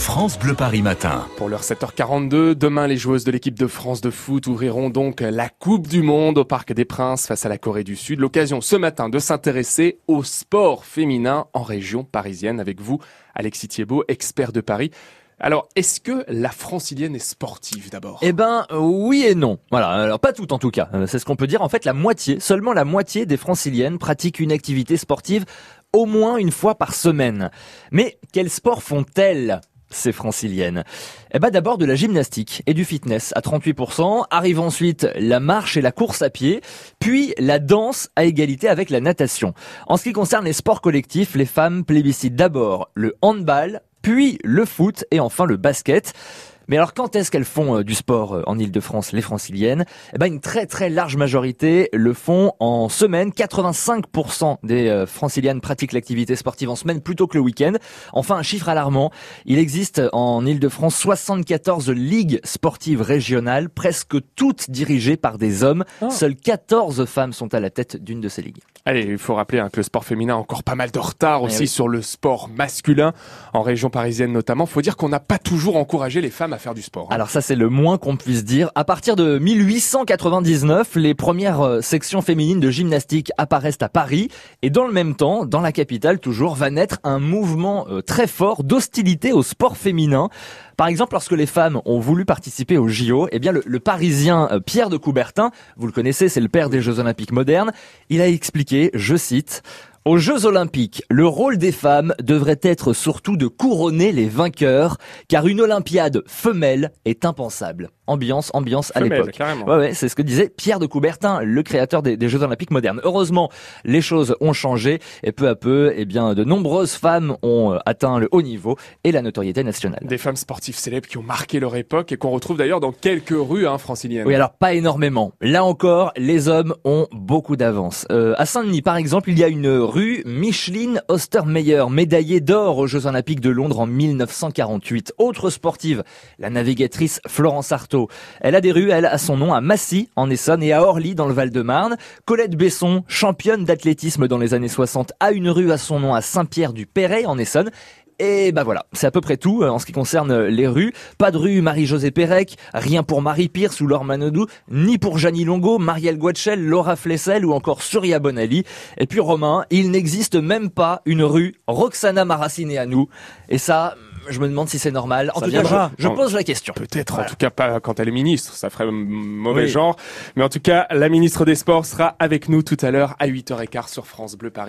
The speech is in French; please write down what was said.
France Bleu Paris Matin. Pour l'heure 7h42, demain les joueuses de l'équipe de France de foot ouvriront donc la Coupe du Monde au Parc des Princes face à la Corée du Sud. L'occasion ce matin de s'intéresser au sport féminin en région parisienne avec vous, Alexis Thiebaud, expert de Paris. Alors, est-ce que la francilienne est sportive d'abord? Eh ben oui et non. Voilà, alors pas tout en tout cas. Euh, c'est ce qu'on peut dire. En fait, la moitié, seulement la moitié des franciliennes pratiquent une activité sportive au moins une fois par semaine. Mais quel sport font-elles? Ces franciliennes Eh ben d'abord de la gymnastique et du fitness à 38%, arrive ensuite la marche et la course à pied, puis la danse à égalité avec la natation. En ce qui concerne les sports collectifs, les femmes plébiscitent d'abord le handball, puis le foot et enfin le basket. Mais alors quand est-ce qu'elles font euh, du sport euh, en Ile-de-France, les franciliennes? Eh ben une très très large majorité le font en semaine. 85% des euh, franciliennes pratiquent l'activité sportive en semaine plutôt que le week-end. Enfin un chiffre alarmant, il existe en Ile-de-France 74 ligues sportives régionales, presque toutes dirigées par des hommes. Oh. Seules 14 femmes sont à la tête d'une de ces ligues. Allez, il faut rappeler hein, que le sport féminin a encore pas mal de retard aussi Eh oui. sur le sport masculin, en région parisienne notamment. Faut dire qu'on n'a pas toujours encouragé les femmes à faire hein. Alors ça c'est le moins qu'on puisse dire. À partir de 1899, les premières euh, sections féminines de gymnastique apparaissent à Paris et dans le même temps, dans la capitale toujours, va naître un mouvement euh, très fort d'hostilité au sport féminin. Par exemple, lorsque les femmes ont voulu participer au JO, eh bien le, le Parisien euh, Pierre de Coubertin, vous le connaissez, c'est le père des Jeux Olympiques modernes, il a expliqué, je cite, aux Jeux Olympiques, le rôle des femmes devrait être surtout de couronner les vainqueurs, car une Olympiade femelle est impensable. Ambiance, ambiance à l'époque. Ouais, ouais, c'est ce que disait Pierre de Coubertin, le créateur des, des Jeux Olympiques modernes. Heureusement, les choses ont changé et peu à peu, eh bien, de nombreuses femmes ont euh, atteint le haut niveau et la notoriété nationale. Des femmes sportives célèbres qui ont marqué leur époque et qu'on retrouve d'ailleurs dans quelques rues hein, franciliennes. Oui, alors pas énormément. Là encore, les hommes ont beaucoup d'avance. Euh, à Saint-Denis, par exemple, il y a une rue Micheline Ostermeyer, médaillée d'or aux Jeux Olympiques de Londres en 1948. Autre sportive, la navigatrice Florence Artaud. Elle a des rues, elle, à son nom, à Massy, en Essonne, et à Orly, dans le Val-de-Marne. Colette Besson, championne d'athlétisme dans les années 60, a une rue à son nom à Saint-Pierre-du-Perret, en Essonne. Et bah voilà, c'est à peu près tout euh, en ce qui concerne euh, les rues. Pas de rue Marie-Josée Pérec, rien pour Marie Pierce ou Laure Manodou, ni pour Jeannie Longo, Marielle Guachel, Laura Flessel ou encore Surya Bonali. Et puis Romain, il n'existe même pas une rue Roxana Maracineanu. Et ça, je me demande si c'est normal. En Ça tout cas, je, je pose la question. Peut-être, Voilà. en tout cas pas quand elle est ministre, ça ferait mauvais Oui. genre. Mais en tout cas, la ministre des Sports sera avec nous tout à l'heure à 8h15 sur France Bleu Paris.